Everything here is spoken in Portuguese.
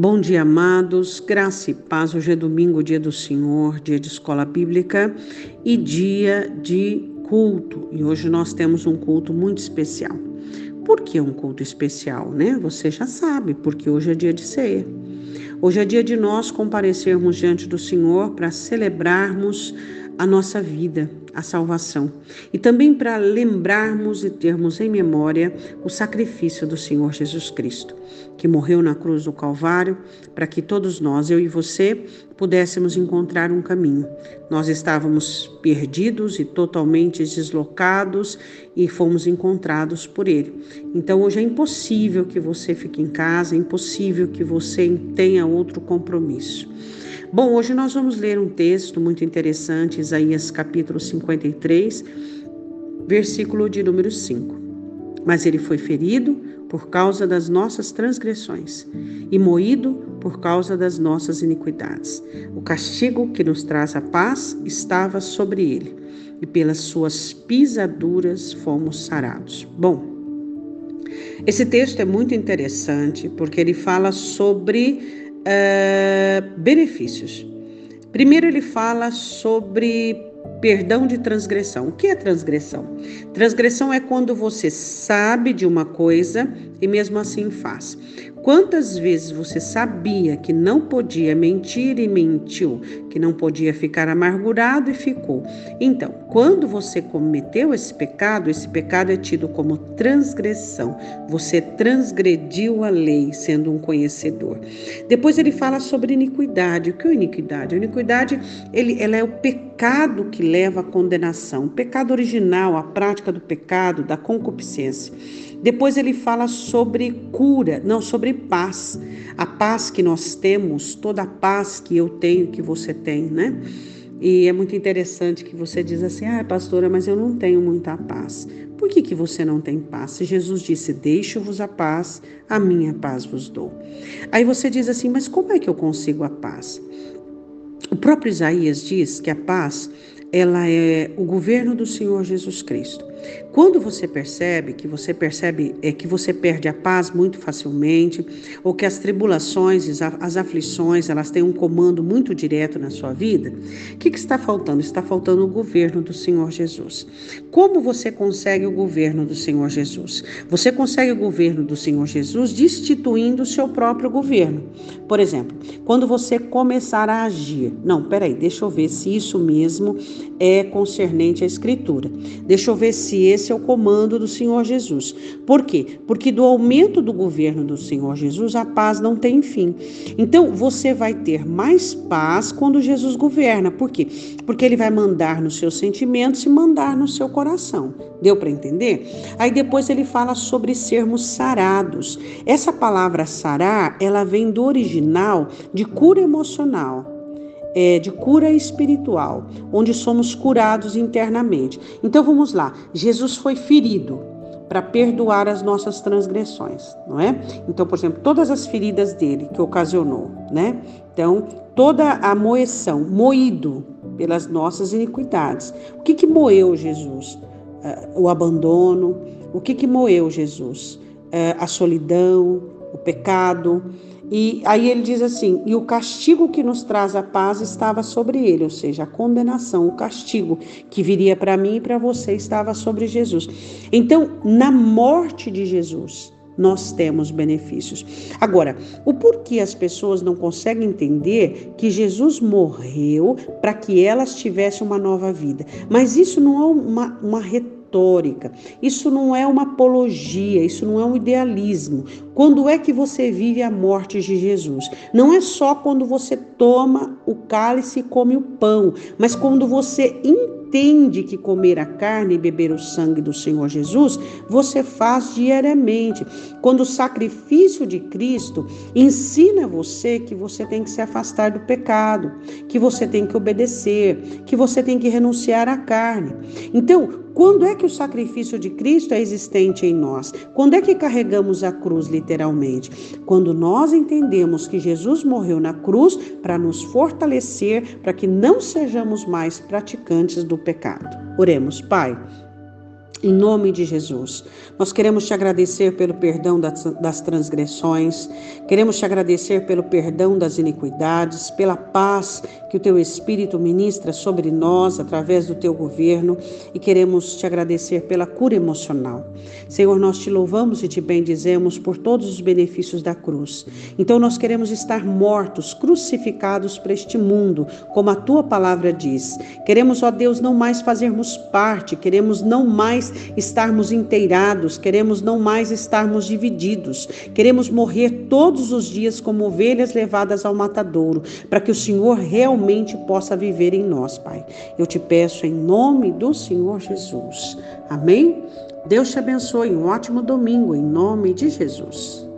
Bom dia, amados. Graça e paz. Hoje é domingo, dia do Senhor, dia de escola bíblica e dia de culto. E hoje nós temos um culto muito especial. Por que um culto especial, né? Você já sabe, porque hoje é dia de ceia. Hoje é dia de nós comparecermos diante do Senhor para celebrarmos a nossa vida, a salvação. E também para lembrarmos e termos em memória o sacrifício do Senhor Jesus Cristo, que morreu na cruz do Calvário para que todos nós, eu e você, pudéssemos encontrar um caminho. Nós estávamos perdidos e totalmente deslocados e fomos encontrados por Ele. Então hoje é impossível que você fique em casa, é impossível que você tenha outro compromisso. Bom, hoje nós vamos ler um texto muito interessante, Isaías capítulo 53, versículo de número 5. Mas ele foi ferido por causa das nossas transgressões e moído por causa das nossas iniquidades. O castigo que nos traz a paz estava sobre ele, e pelas suas pisaduras fomos sarados. Bom, esse texto é muito interessante porque ele fala sobre uh, benefícios. Primeiro, ele fala sobre perdão de transgressão. O que é transgressão? Transgressão é quando você sabe de uma coisa e mesmo assim faz. Quantas vezes você sabia que não podia mentir e mentiu, que não podia ficar amargurado e ficou? Então, quando você cometeu esse pecado, esse pecado é tido como transgressão. Você transgrediu a lei, sendo um conhecedor. Depois ele fala sobre iniquidade. O que é iniquidade? A iniquidade ele, ela é o pecado que leva à condenação, o pecado original, a prática do pecado, da concupiscência. Depois ele fala sobre cura, não sobre paz. A paz que nós temos, toda a paz que eu tenho, que você tem, né? E é muito interessante que você diz assim: ah, pastora, mas eu não tenho muita paz. Por que, que você não tem paz? Se Jesus disse: Deixo-vos a paz, a minha paz vos dou. Aí você diz assim: Mas como é que eu consigo a paz? O próprio Isaías diz que a paz ela é o governo do Senhor Jesus Cristo. Quando você percebe que você percebe é que você perde a paz muito facilmente, ou que as tribulações, as aflições, elas têm um comando muito direto na sua vida, o que, que está faltando? Está faltando o governo do Senhor Jesus. Como você consegue o governo do Senhor Jesus? Você consegue o governo do Senhor Jesus destituindo o seu próprio governo. Por exemplo, quando você começar a agir, não, peraí, deixa eu ver se isso mesmo é concernente à Escritura. Deixa eu ver se esse esse é o comando do Senhor Jesus. Por quê? Porque do aumento do governo do Senhor Jesus, a paz não tem fim. Então, você vai ter mais paz quando Jesus governa. Por quê? Porque ele vai mandar nos seus sentimentos e mandar no seu coração. Deu para entender? Aí depois ele fala sobre sermos sarados. Essa palavra sarar, ela vem do original de cura emocional é, de cura espiritual, onde somos curados internamente. Então vamos lá. Jesus foi ferido para perdoar as nossas transgressões, não é? Então, por exemplo, todas as feridas dele que ocasionou, né? Então, toda a moeção, moído pelas nossas iniquidades. O que que moeu Jesus? Uh, o abandono. O que que moeu Jesus? Uh, a solidão, o pecado. E aí ele diz assim: e o castigo que nos traz a paz estava sobre ele, ou seja, a condenação, o castigo que viria para mim e para você estava sobre Jesus. Então, na morte de Jesus, nós temos benefícios. Agora, o porquê as pessoas não conseguem entender que Jesus morreu para que elas tivessem uma nova vida. Mas isso não é uma, uma retórica, isso não é uma apologia, isso não é um idealismo. Quando é que você vive a morte de Jesus? Não é só quando você toma o cálice e come o pão, mas quando você entende que comer a carne e beber o sangue do Senhor Jesus, você faz diariamente. Quando o sacrifício de Cristo ensina você que você tem que se afastar do pecado, que você tem que obedecer, que você tem que renunciar à carne. Então, quando é que o sacrifício de Cristo é existente em nós? Quando é que carregamos a cruz, literalmente? Quando nós entendemos que Jesus morreu na cruz para nos fortalecer, para que não sejamos mais praticantes do pecado. Oremos, Pai. Em nome de Jesus, nós queremos te agradecer pelo perdão das, das, transgressões, queremos te agradecer pelo perdão das iniquidades, pela paz que o teu Espírito ministra sobre nós através do teu governo e queremos te agradecer pela cura emocional. Senhor, nós te louvamos e te bendizemos por todos os benefícios da cruz. Então nós queremos estar mortos, crucificados para este mundo, como a tua palavra diz. Queremos, ó Deus, não mais fazermos parte, queremos não estarmos inteirados, queremos não mais estarmos divididos, queremos morrer todos os dias como ovelhas levadas ao matadouro, para que o Senhor realmente possa viver em nós, Pai. Eu te peço em nome do Senhor Jesus. Amém? Deus te abençoe. Um ótimo domingo em nome de Jesus.